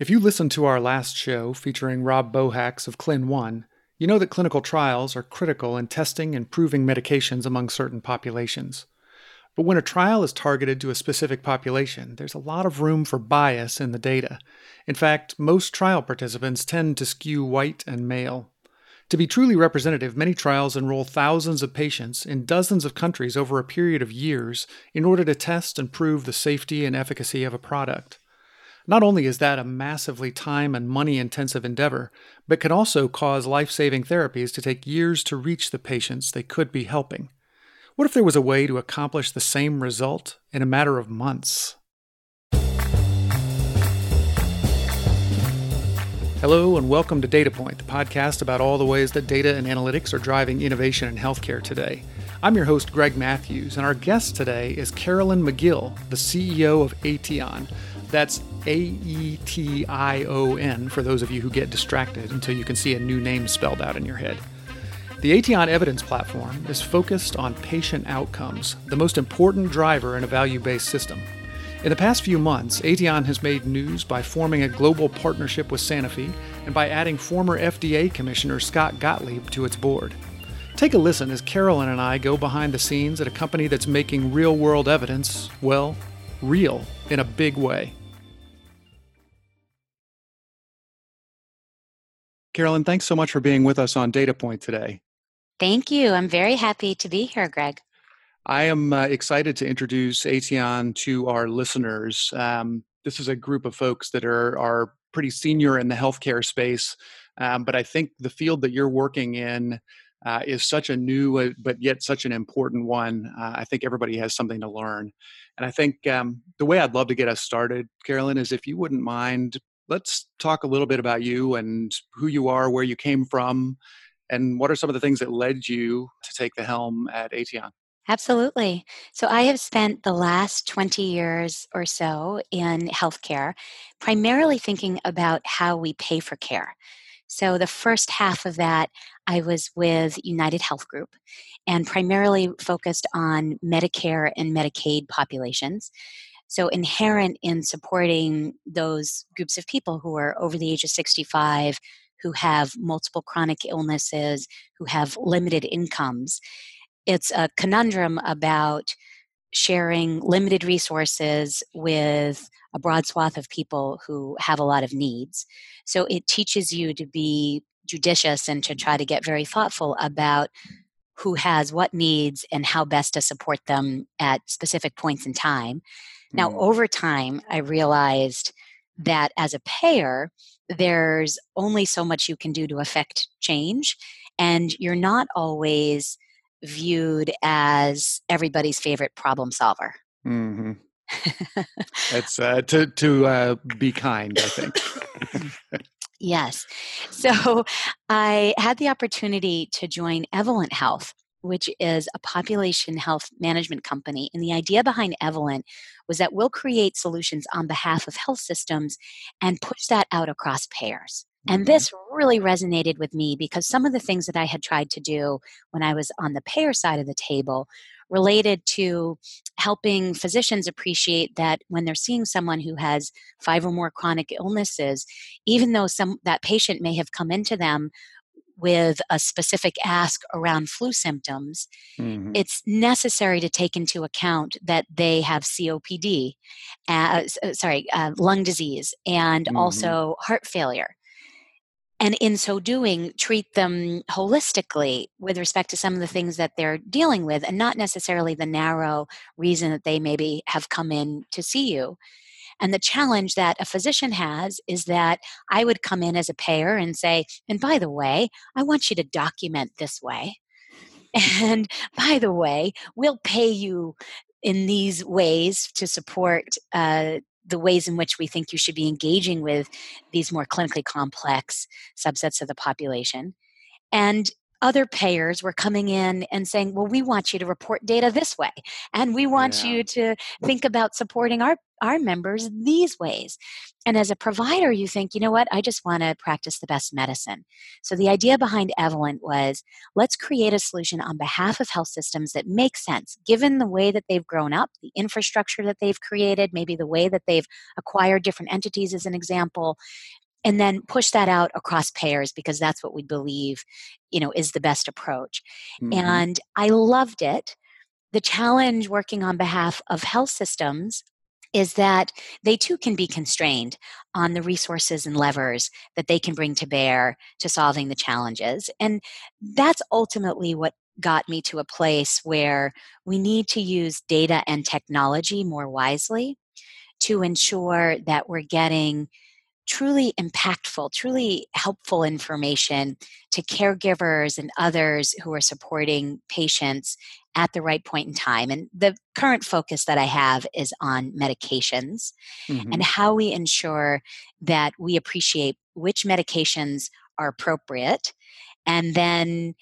If you listened to our last show featuring Rob Bohacs of Clin One, you know that clinical trials are critical in testing and proving medications among certain populations. But when a trial is targeted to a specific population, there's a lot of room for bias in the data. In fact, most trial participants tend to skew white and male. To be truly representative, many trials enroll thousands of patients in dozens of countries over a period of years in order to test and prove the safety and efficacy of a product. Not only is that a massively time and money intensive endeavor, but can also cause life saving therapies to take years to reach the patients they could be helping. What if there was a way to accomplish the same result in a matter of months? Hello, and welcome to Data Point, the podcast about all the ways that data and analytics are driving innovation in healthcare today. I'm your host, Greg Matthews, and our guest today is Carolyn Magill, the CEO of Aetion that's A E T I O N for those of you who get distracted until you can see a new name spelled out in your head. The Aetion Evidence Platform is focused on patient outcomes, the most important driver in a value based system. In the past few months, Aetion has made news by forming a global partnership with Sanofi and by adding former FDA Commissioner Scott Gottlieb to its board. Take a listen as Carolyn and I go behind the scenes at a company that's making real world evidence, well, real in a big way. Carolyn, thanks so much for being with us on Data Point today. Thank you. I'm very happy to be here, Greg. I am uh, excited to introduce Aetion to our listeners. Um, this is a group of folks that are, are pretty senior in the healthcare space, um, but I think the field that you're working in uh, is such a new uh, but yet such an important one. Uh, I think everybody has something to learn. And I think um, the way I'd love to get us started, Carolyn, is if you wouldn't mind let's talk a little bit about you and who you are, where you came from, and what are some of the things that led you to take the helm at Aetion? Absolutely. So, I have spent the last 20 years or so in healthcare, primarily thinking about how we pay for care. So, the first half of that, I was with United Health Group and primarily focused on Medicare and Medicaid populations. So, inherent in supporting those groups of people who are over the age of 65, who have multiple chronic illnesses, who have limited incomes, it's a conundrum about sharing limited resources with a broad swath of people who have a lot of needs. So, it teaches you to be judicious and to try to get very thoughtful about who has what needs and how best to support them at specific points in time. Now, mm. over time, I realized that as a payer, there's only so much you can do to affect change, and you're not always viewed as everybody's favorite problem solver. Mm-hmm. That's uh, to to uh, be kind, I think. yes. So I had the opportunity to join Evolent Health, which is a population health management company. And the idea behind Evolent was that we'll create solutions on behalf of health systems and push that out across payers. And mm-hmm. this really resonated with me because some of the things that I had tried to do when I was on the payer side of the table related to helping physicians appreciate that when they're seeing someone who has five or more chronic illnesses, even though some that patient may have come into them with a specific ask around flu symptoms, mm-hmm. it's necessary to take into account that they have COPD, uh, uh, sorry, uh, lung disease, and mm-hmm. also heart failure. And in so doing, treat them holistically with respect to some of the things that they're dealing with, and not necessarily the narrow reason that they maybe have come in to see you. And the challenge that a physician has is that I would come in as a payer and say, and by the way, I want you to document this way. And by the way, we'll pay you in these ways to support uh, the ways in which we think you should be engaging with these more clinically complex subsets of the population. And other payers were coming in and saying, well, we want you to report data this way. And we want yeah. you to think about supporting our, our members these ways. And as a provider, you think, you know what, I just want to practice the best medicine. So the idea behind Evolent was let's create a solution on behalf of health systems that makes sense, given the way that they've grown up, the infrastructure that they've created, maybe the way that they've acquired different entities, as an example, and then push that out across payers because that's what we believe you know is the best approach. Mm-hmm. and i loved it. The challenge working on behalf of health systems is that they too can be constrained on the resources and levers that they can bring to bear to solving the challenges. And that's ultimately what got me to a place where we need to use data and technology more wisely to ensure that we're getting truly impactful, truly helpful information to caregivers and others who are supporting patients at the right point in time. And the current focus that I have is on medications mm-hmm. and how we ensure that we appreciate which medications are appropriate. And then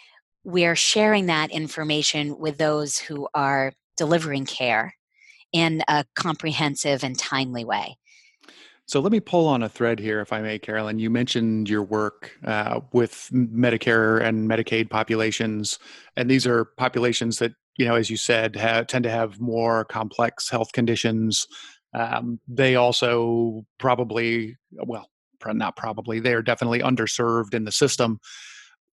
we're sharing that information with those who are delivering care in a comprehensive and timely way. So let me pull on a thread here, if I may, Carolyn. You mentioned your work uh, with Medicare and Medicaid populations, and these are populations that, you know, as you said, have, tend to have more complex health conditions. Um, they also probably, well, not probably, they are definitely underserved in the system.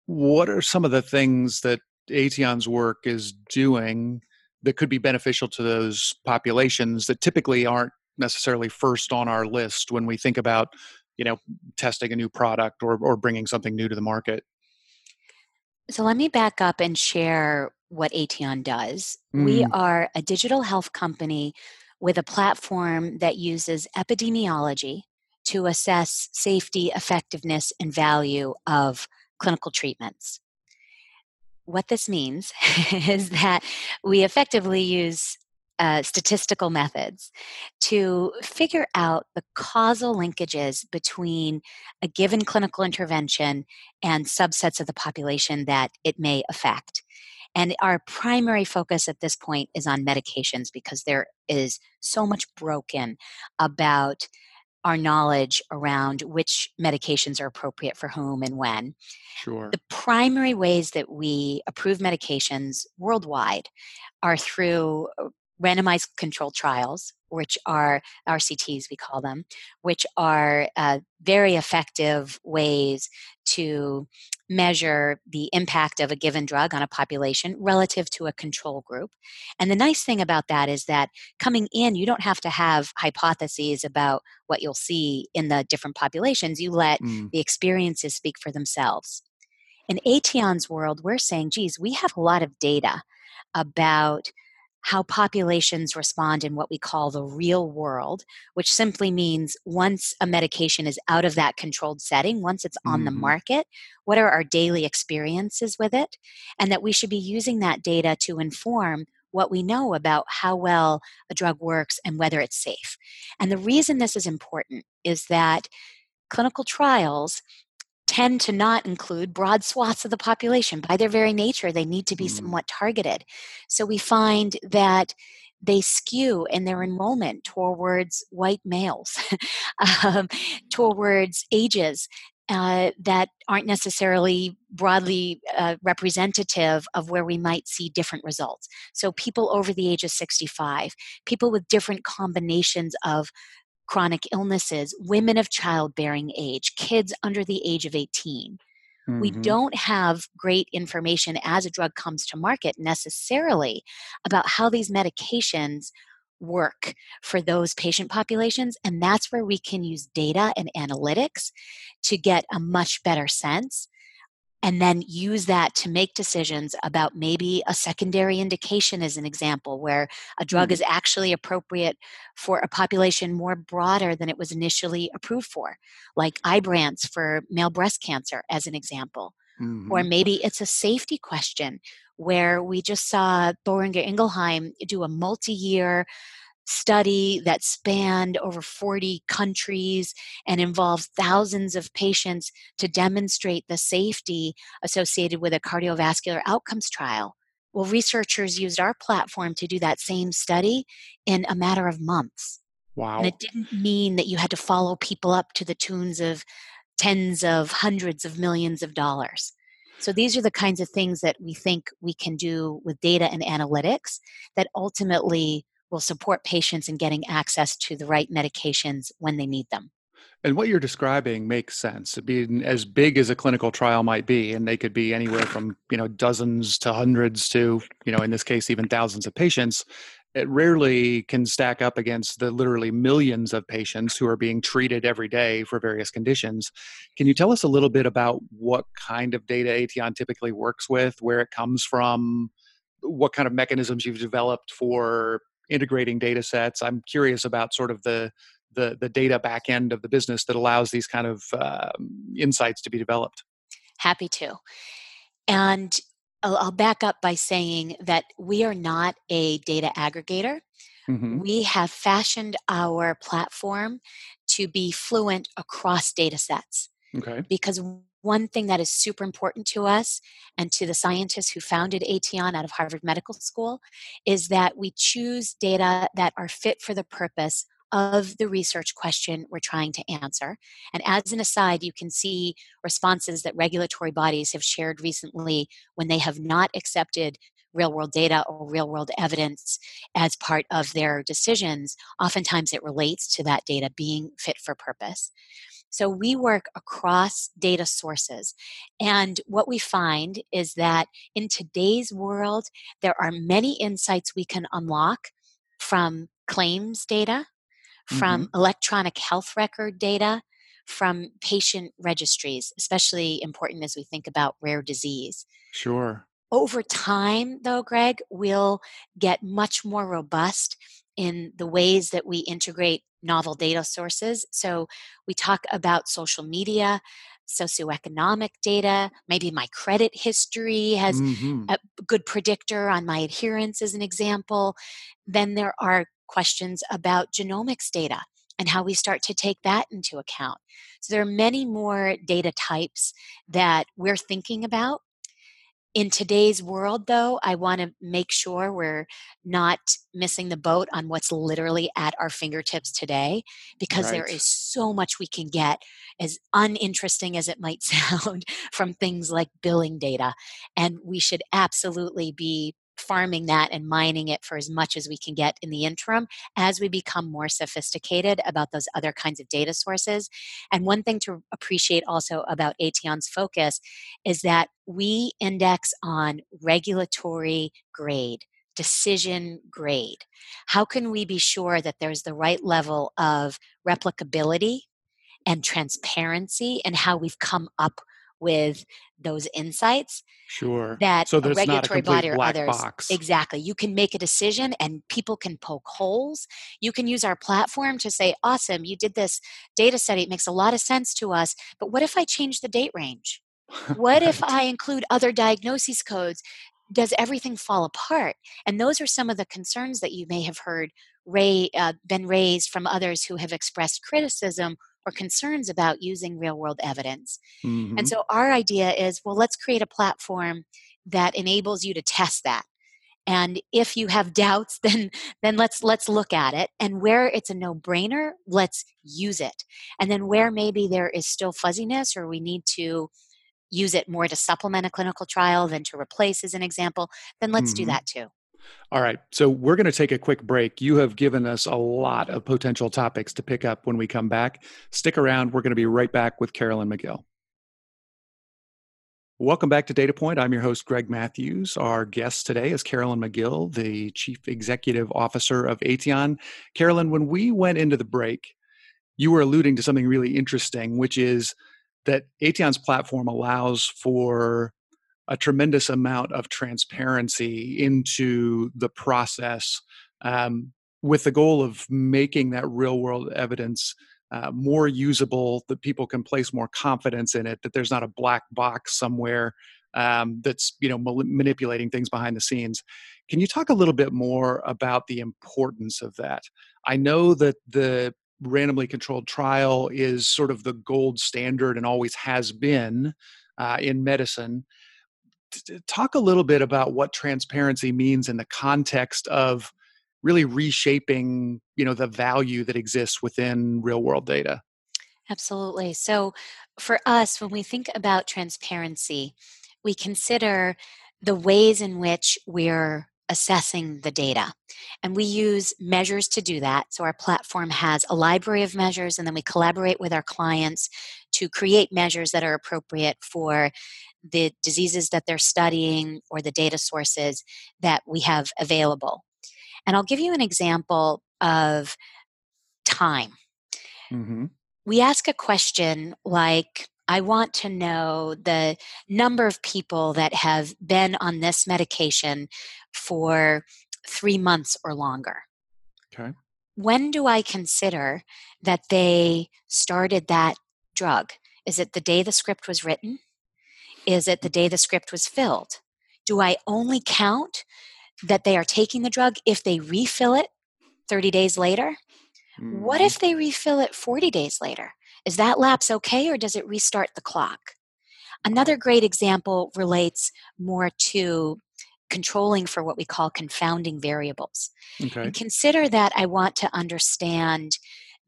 What are some of the things that Aetion's work is doing that could be beneficial to those populations that typically aren't necessarily first on our list when we think about you know testing a new product or, or bringing something new to the market so let me back up and share what Aetion does. Mm. We are a digital health company with a platform that uses epidemiology to assess safety, effectiveness, and value of clinical treatments. What this means is that we effectively use uh, statistical methods to figure out the causal linkages between a given clinical intervention and subsets of the population that it may affect. And our primary focus at this point is on medications because there is so much broken about our knowledge around which medications are appropriate for whom and when. Sure. The primary ways that we approve medications worldwide are through uh, randomized controlled trials, which are RCTs, we call them, which are uh, very effective ways to measure the impact of a given drug on a population relative to a control group. And the nice thing about that is that coming in, you don't have to have hypotheses about what you'll see in the different populations. You let mm. the experiences speak for themselves. In Aetion's world, we're saying, geez, we have a lot of data about how populations respond in what we call the real world, which simply means once a medication is out of that controlled setting, once it's on mm-hmm. the market, what are our daily experiences with it? And that we should be using that data to inform what we know about how well a drug works and whether it's safe. And the reason this is important is that clinical trials tend to not include broad swaths of the population. By their very nature, they need to be mm. somewhat targeted. So we find that they skew in their enrollment towards white males, um, towards ages uh, that aren't necessarily broadly uh, representative of where we might see different results. So, people over the age of 65, people with different combinations of chronic illnesses, women of childbearing age, kids under the age of 18. Mm-hmm. We don't have great information as a drug comes to market necessarily about how these medications work for those patient populations. And that's where we can use data and analytics to get a much better sense and then use that to make decisions about maybe a secondary indication as an example where a drug mm-hmm. is actually appropriate for a population more broader than it was initially approved for like ibrance for male breast cancer as an example mm-hmm. or maybe it's a safety question where we just saw boehringer ingelheim do a multi-year study that spanned over 40 countries and involved thousands of patients to demonstrate the safety associated with a cardiovascular outcomes trial. Well, researchers used our platform to do that same study in a matter of months. Wow. And it didn't mean that you had to follow people up to the tunes of tens of hundreds of millions of dollars. So these are the kinds of things that we think we can do with data and analytics that ultimately will support patients in getting access to the right medications when they need them. And what you're describing makes sense. Being as big as a clinical trial might be, and they could be anywhere from you know dozens to hundreds to you know in this case even thousands of patients. It rarely can stack up against the literally millions of patients who are being treated every day for various conditions. Can you tell us a little bit about what kind of data Aetion typically works with, where it comes from, what kind of mechanisms you've developed for integrating data sets? I'm curious about sort of the the the data back end of the business that allows these kind of uh, insights to be developed. Happy to. And I'll, I'll, back up by saying that we are not a data aggregator. Mm-hmm. We have fashioned our platform to be fluent across data sets. Okay. Because one thing that is super important to us and to the scientists who founded Aetion out of Harvard Medical School is that we choose data that are fit for the purpose of the research question we're trying to answer. And as an aside, you can see responses that regulatory bodies have shared recently when they have not accepted real world data or real world evidence as part of their decisions. Oftentimes it relates to that data being fit for purpose. So we work across data sources. And what we find is that in today's world, there are many insights we can unlock from claims data, from mm-hmm. electronic health record data, from patient registries, especially important as we think about rare disease. Sure. Over time, though, Greg, we'll get much more robust in the ways that we integrate novel data sources. So we talk about social media, socioeconomic data, maybe my credit history has mm-hmm. a good predictor on my adherence, as an example. Then there are questions about genomics data and how we start to take that into account. So there are many more data types that we're thinking about in today's world, though, I want to make sure we're not missing the boat on what's literally at our fingertips today because right. there is so much we can get, as uninteresting as it might sound, from things like billing data. And we should absolutely be farming that and mining it for as much as we can get in the interim as we become more sophisticated about those other kinds of data sources. And one thing to appreciate also about Aetion's focus is that we index on regulatory grade decision grade. How can we be sure that there's the right level of replicability and transparency and how we've come up with those insights sure. that so a regulatory a body or others box. exactly you can make a decision and people can poke holes. You can use our platform to say awesome you did this data study it makes a lot of sense to us but what if i change the date range? What right. if i include other diagnosis codes? Does everything fall apart? And those are some of the concerns that you may have heard ray, uh, been raised from others who have expressed criticism or concerns about using real world evidence. Mm-hmm. And so our idea is well, let's create a platform that enables you to test that. And if you have doubts, then then let's let's look at it. And where it's a no-brainer, let's use it. And then where maybe there is still fuzziness or we need to use it more to supplement a clinical trial than to replace as an example, then let's mm-hmm. do that too. All right. So we're going to take a quick break. You have given us a lot of potential topics to pick up when we come back. Stick around. We're going to be right back with Carolyn Magill. Welcome back to Data Point. I'm your host, Greg Matthews. Our guest today is Carolyn Magill, the Chief Executive Officer of Aetion. Carolyn, when we went into the break, you were alluding to something really interesting, which is that Aetion's platform allows for a tremendous amount of transparency into the process um, with the goal of making that real world evidence uh, more usable, that people can place more confidence in it, that there's not a black box somewhere um, that's you know manipulating things behind the scenes. Can you talk a little bit more about the importance of that? I know that the randomly controlled trial is sort of the gold standard and always has been uh, in medicine. Talk a little bit about what transparency means in the context of really reshaping, you know, the value that exists within real world data. Absolutely. So, for us, when we think about transparency, we consider the ways in which we're assessing the data. And we use measures to do that. So our platform has a library of measures, and then we collaborate with our clients to create measures that are appropriate for the diseases that they're studying or the data sources that we have available. And I'll give you an example of time. Mm-hmm. We ask a question like, I want to know the number of people that have been on this medication for three months or longer. Okay. When do I consider that they started that drug? Is it the day the script was written? Is it the day the script was filled? Do I only count that they are taking the drug if they refill it 30 days later? Mm-hmm. What if they refill it 40 days later? Is that lapse okay or does it restart the clock? Another great example relates more to controlling for what we call confounding variables. Okay. And consider that I want to understand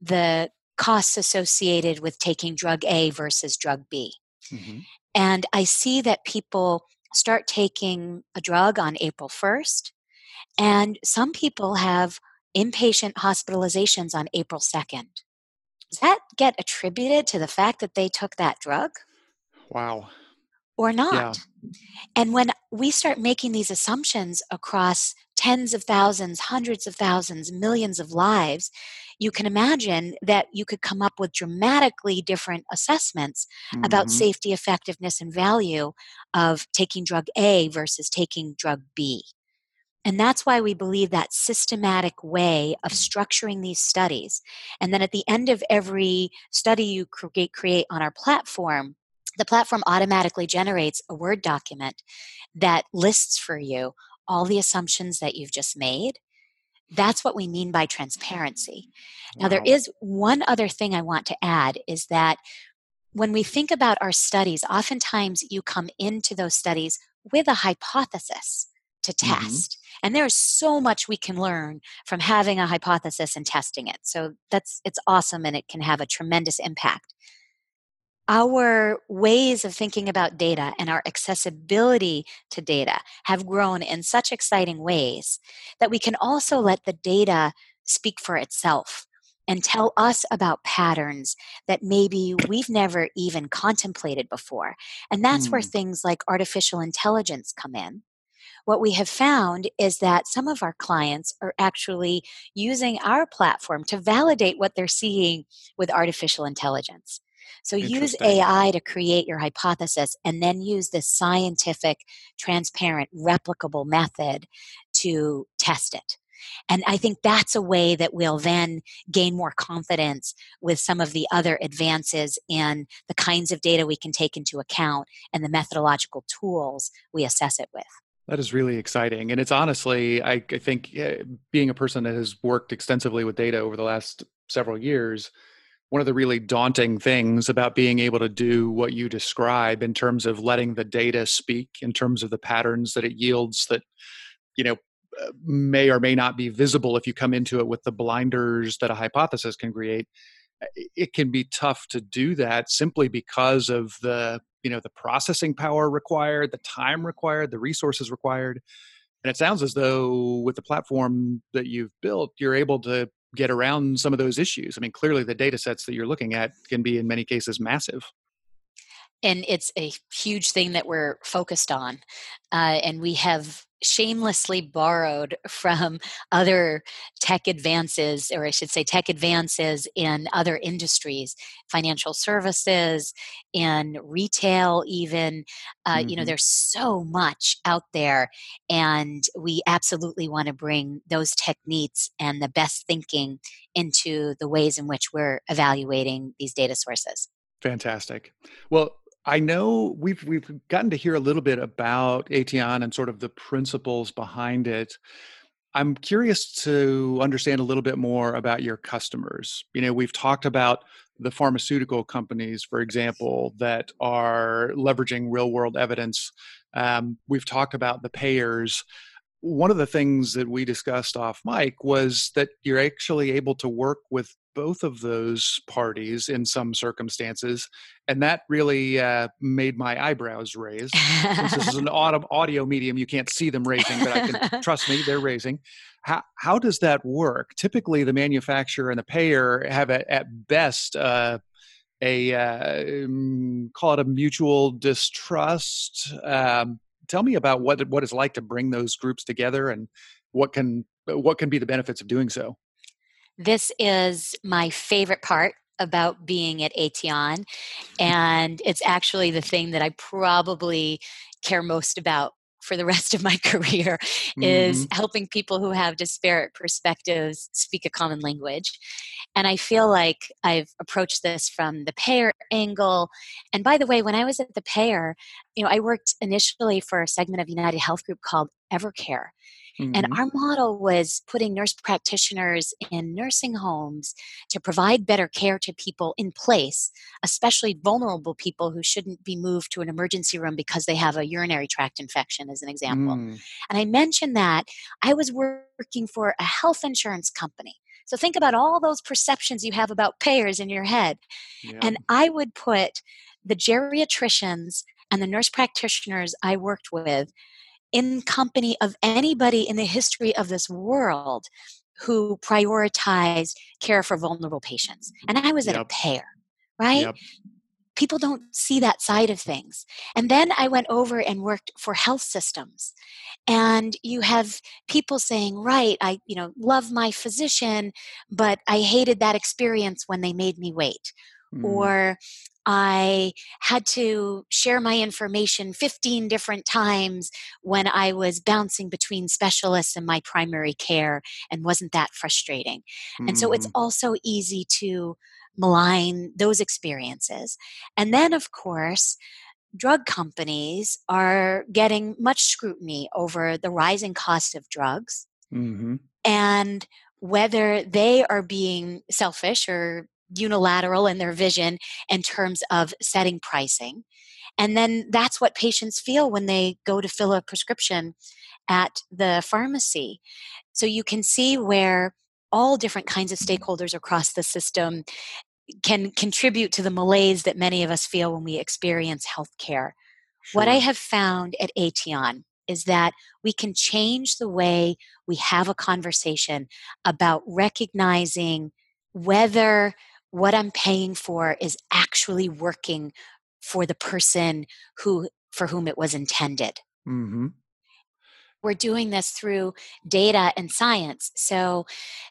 the costs associated with taking drug A versus drug B. Mm-hmm. And I see that people start taking a drug on April 1st, and some people have inpatient hospitalizations on April 2nd does that get attributed to the fact that they took that drug? Wow. Or not? Yeah. And when we start making these assumptions across tens of thousands, hundreds of thousands, millions of lives, you can imagine that you could come up with dramatically different assessments mm-hmm. about safety, effectiveness, and value of taking drug A versus taking drug B. And that's why we believe that systematic way of structuring these studies. And then at the end of every study you create, on our platform, the platform automatically generates a Word document that lists for you all the assumptions that you've just made. That's what we mean by transparency. Wow. Now, there is one other thing I want to add is that when we think about our studies, oftentimes you come into those studies with a hypothesis to mm-hmm. test. And there's so much we can learn from having a hypothesis and testing it. So that's it's awesome and it can have a tremendous impact. Our ways of thinking about data and our accessibility to data have grown in such exciting ways that we can also let the data speak for itself and tell us about patterns that maybe we've never even contemplated before. And that's mm. where things like artificial intelligence come in what we have found is that some of our clients are actually using our platform to validate what they're seeing with artificial intelligence. So use AI to create your hypothesis and then use this scientific, transparent, replicable method to test it. And I think that's a way that we'll then gain more confidence with some of the other advances in the kinds of data we can take into account and the methodological tools we assess it with. That is really exciting. And it's honestly, I, I think, uh, being a person that has worked extensively with data over the last several years, one of the really daunting things about being able to do what you describe in terms of letting the data speak, in terms of the patterns that it yields that, you know, uh, may or may not be visible if you come into it with the blinders that a hypothesis can create it can be tough to do that simply because of the you know the processing power required the time required the resources required and it sounds as though with the platform that you've built you're able to get around some of those issues. I mean clearly the data sets that you're looking at can be in many cases massive. And it's a huge thing that we're focused on uh, and we have shamelessly borrowed from other tech advances, or I should say, tech advances in other industries, financial services, in retail, even. Uh, mm-hmm. You know, mm-hmm. there's so much out there, and we absolutely want to bring those techniques and the best thinking into the ways in which we're evaluating these data sources. Fantastic. Well, I know we've we've gotten to hear a little bit about Aetion and sort of the principles behind it. I'm curious to understand a little bit more about your customers. You know, we've talked about the pharmaceutical companies, for example, that are leveraging real world evidence. Um, we've talked about the payers one of the things that we discussed off mic was that you're actually able to work with both of those parties in some circumstances and that really uh, made my eyebrows raise since this is an audio, audio medium you can't see them raising but i can trust me they're raising. How, how does that work? Typically the manufacturer and the payer have a, at best uh, a uh, um, call it a mutual distrust. Um, tell me about what what it's like to bring those groups together and what can what can be the benefits of doing so. This is my favorite part about being at Aetion, and it's actually the thing that I probably care most about for the rest of my career mm-hmm. is helping people who have disparate perspectives speak a common language. And I feel like I've approached this from the payer angle. And by the way, when I was at the payer, you know, I worked initially for a segment of United Health Group called Evercare. Mm-hmm. And our model was putting nurse practitioners in nursing homes to provide better care to people in place, especially vulnerable people who shouldn't be moved to an emergency room because they have a urinary tract infection, as an example. Mm. And I mentioned that I was working for a health insurance company. So think about all those perceptions you have about payers in your head. Yeah. And I would put the geriatricians and the nurse practitioners I worked with in company of anybody in the history of this world who prioritized care for vulnerable patients. And I was yep. at a pair, right? Yep. People don't see that side of things. And then I went over and worked for health systems. And you have people saying, right, I, you know, love my physician, but I hated that experience when they made me wait. Mm. Or I had to share my information 15 different times when I was bouncing between specialists and my primary care, and wasn't that frustrating? Mm-hmm. And so it's mm-hmm. also easy to malign those experiences. And then, of course, drug companies are getting much scrutiny over the rising cost of drugs mm-hmm. and whether they are being selfish or unilateral in their vision in terms of setting pricing. And then that's what patients feel when they go to fill a prescription at the pharmacy. So you can see where all different kinds of stakeholders across the system can contribute to the malaise that many of us feel when we experience healthcare. Sure. What I have found at Aetion is that we can change the way we have a conversation about recognizing whether what I'm paying for is actually working for the person who for whom it was intended. Mm-hmm we're doing this through data and science. So,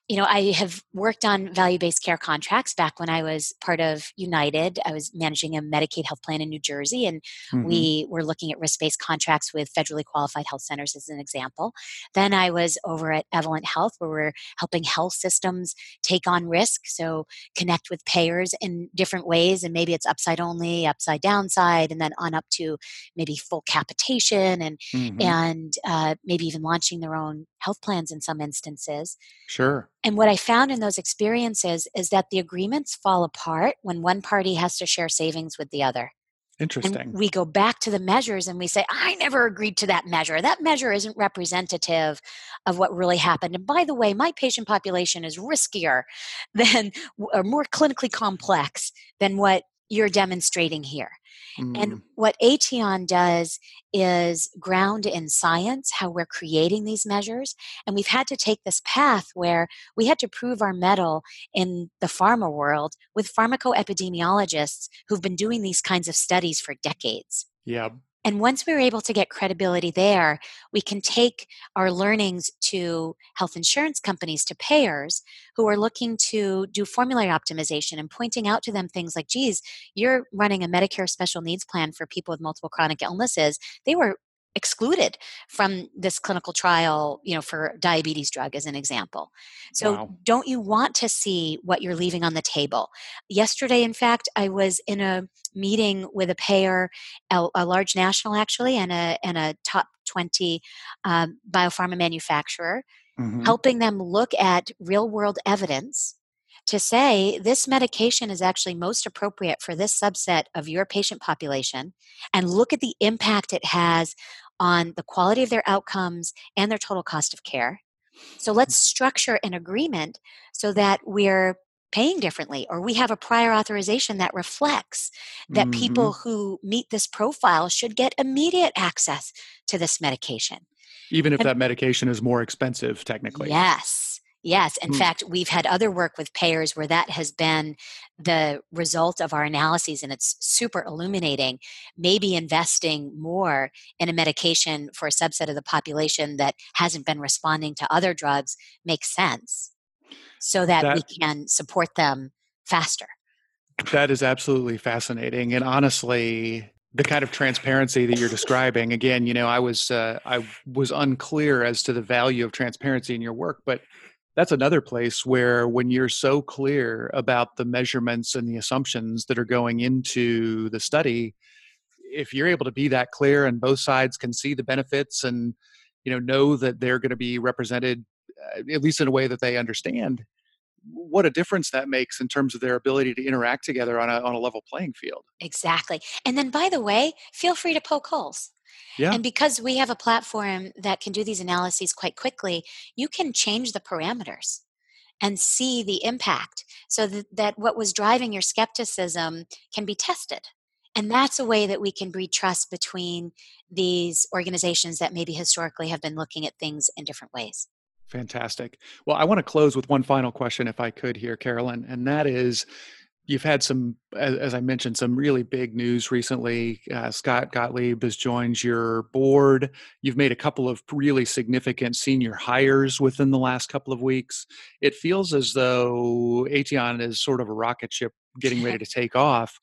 you know, I have worked on value based care contracts back when I was part of United. I was managing a Medicaid health plan in New Jersey, and mm-hmm. we were looking at risk based contracts with federally qualified health centers, as an example. Then I was over at Evolent Health, where we're helping health systems take on risk. So, connect with payers in different ways, and maybe it's upside only, upside downside, and then on up to maybe full capitation and, mm-hmm. and, uh, maybe even launching their own health plans in some instances. Sure. And what I found in those experiences is that the agreements fall apart when one party has to share savings with the other. Interesting. And we go back to the measures and we say, I never agreed to that measure. That measure isn't representative of what really happened. And by the way, my patient population is riskier than, or more clinically complex than what you're demonstrating here. Mm. And what Aetion does is ground in science how we're creating these measures. And we've had to take this path where we had to prove our mettle in the pharma world with pharmacoepidemiologists who've been doing these kinds of studies for decades. Yeah. And once we're able to get credibility there, we can take our learnings to health insurance companies, to payers who are looking to do formulary optimization and pointing out to them things like, geez, you're running a Medicare special needs plan for people with multiple chronic illnesses. They were excluded from this clinical trial you know for diabetes drug as an example so wow. don't you want to see what you're leaving on the table yesterday in fact i was in a meeting with a payer a, a large national actually and a and a top 20 um, biopharma manufacturer mm-hmm. helping them look at real world evidence to say this medication is actually most appropriate for this subset of your patient population and look at the impact it has on the quality of their outcomes and their total cost of care. So let's mm. structure an agreement so that we're paying differently or we have a prior authorization that reflects that mm-hmm. people who meet this profile should get immediate access to this medication. Even if and, that medication is more expensive, technically. Yes. Yes. In mm. fact, we've had other work with payers where that has been the result of our analyses, and it's super illuminating. Maybe investing more in a medication for a subset of the population that hasn't been responding to other drugs makes sense so that, that we can support them faster. That is absolutely fascinating. And honestly, the kind of transparency that you're describing again you know i was uh, i was unclear as to the value of transparency in your work but that's another place where when you're so clear about the measurements and the assumptions that are going into the study if you're able to be that clear and both sides can see the benefits and you know know that they're going to be represented uh, at least in a way that they understand what a difference that makes in terms of their ability to interact together on a, on a level playing field. Exactly. And then by the way feel free to poke holes yeah. And because we have a platform that can do these analyses quite quickly, you can change the parameters and see the impact so that, that what was driving your skepticism can be tested. And that's a way that we can breed trust between these organizations that maybe historically have been looking at things in different ways. Fantastic. Well, I want to close with one final question, if I could, here, Carolyn, and that is you've had some, as, I mentioned, some really big news recently. Uh, Scott Gottlieb has joined your board. You've made a couple of really significant senior hires within the last couple of weeks. It feels as though Aetion is sort of a rocket ship getting ready to take off.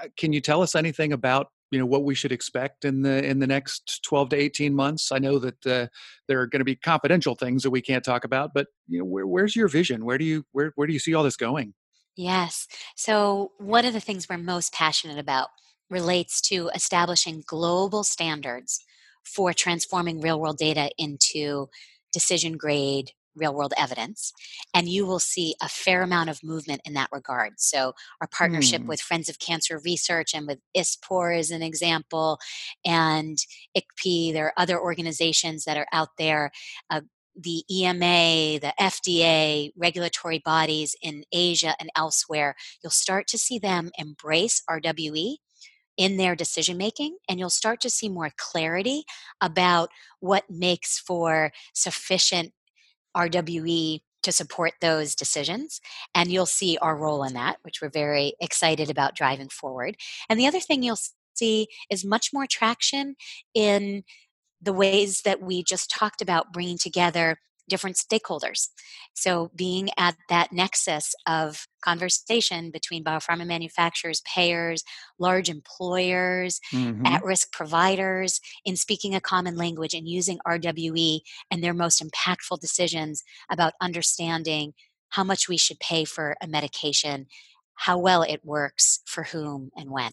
Uh, can you tell us anything about you know what we should expect in the in the next 12 to 18 months i know that uh, there are going to be confidential things that we can't talk about but you know where, where's your vision where do you where, where do you see all this going Yes. So, one of the things we're most passionate about relates to establishing global standards for transforming real world data into decision grade real world evidence. And you will see a fair amount of movement in that regard. So, our partnership mm. with Friends of Cancer Research and with ISPOR is an example, and ICPE, there are other organizations that are out there uh, the EMA, the FDA, regulatory bodies in Asia and elsewhere, you'll start to see them embrace RWE in their decision making, and you'll start to see more clarity about what makes for sufficient RWE to support those decisions. And you'll see our role in that, which we're very excited about driving forward. And the other thing you'll see is much more traction in the ways that we just talked about bringing together different stakeholders. So, being at that nexus of conversation between biopharma manufacturers, payers, large employers, mm-hmm. at risk providers, in speaking a common language and using RWE and their most impactful decisions about understanding how much we should pay for a medication, how well it works, for whom, and when.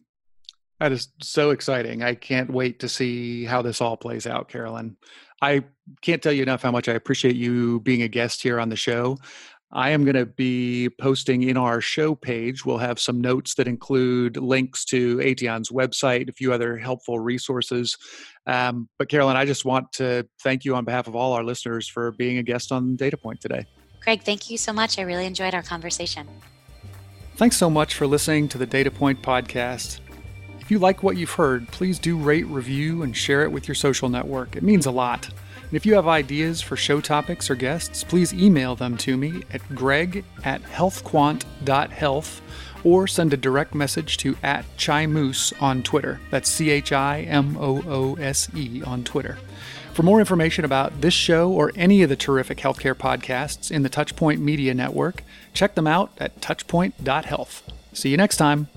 That is so exciting. I can't wait to see how this all plays out, Carolyn. I can't tell you enough how much I appreciate you being a guest here on the show. I am going to be posting in our show page. We'll have some notes that include links to Aetion's website, a few other helpful resources. Um, but, Carolyn, I just want to thank you on behalf of all our listeners for being a guest on Data Point today. Greg, thank you so much. I really enjoyed our conversation. Thanks so much for listening to the Data Point podcast. If you like what you've heard, please do rate, review, and share it with your social network. It means a lot. And if you have ideas for show topics or guests, please email them to me at greg at healthquant.health or send a direct message to at Chimoose on Twitter. That's C H I M O O S E on Twitter. For more information about this show or any of the terrific healthcare podcasts in the Touchpoint Media Network, check them out at touchpoint.health. See you next time.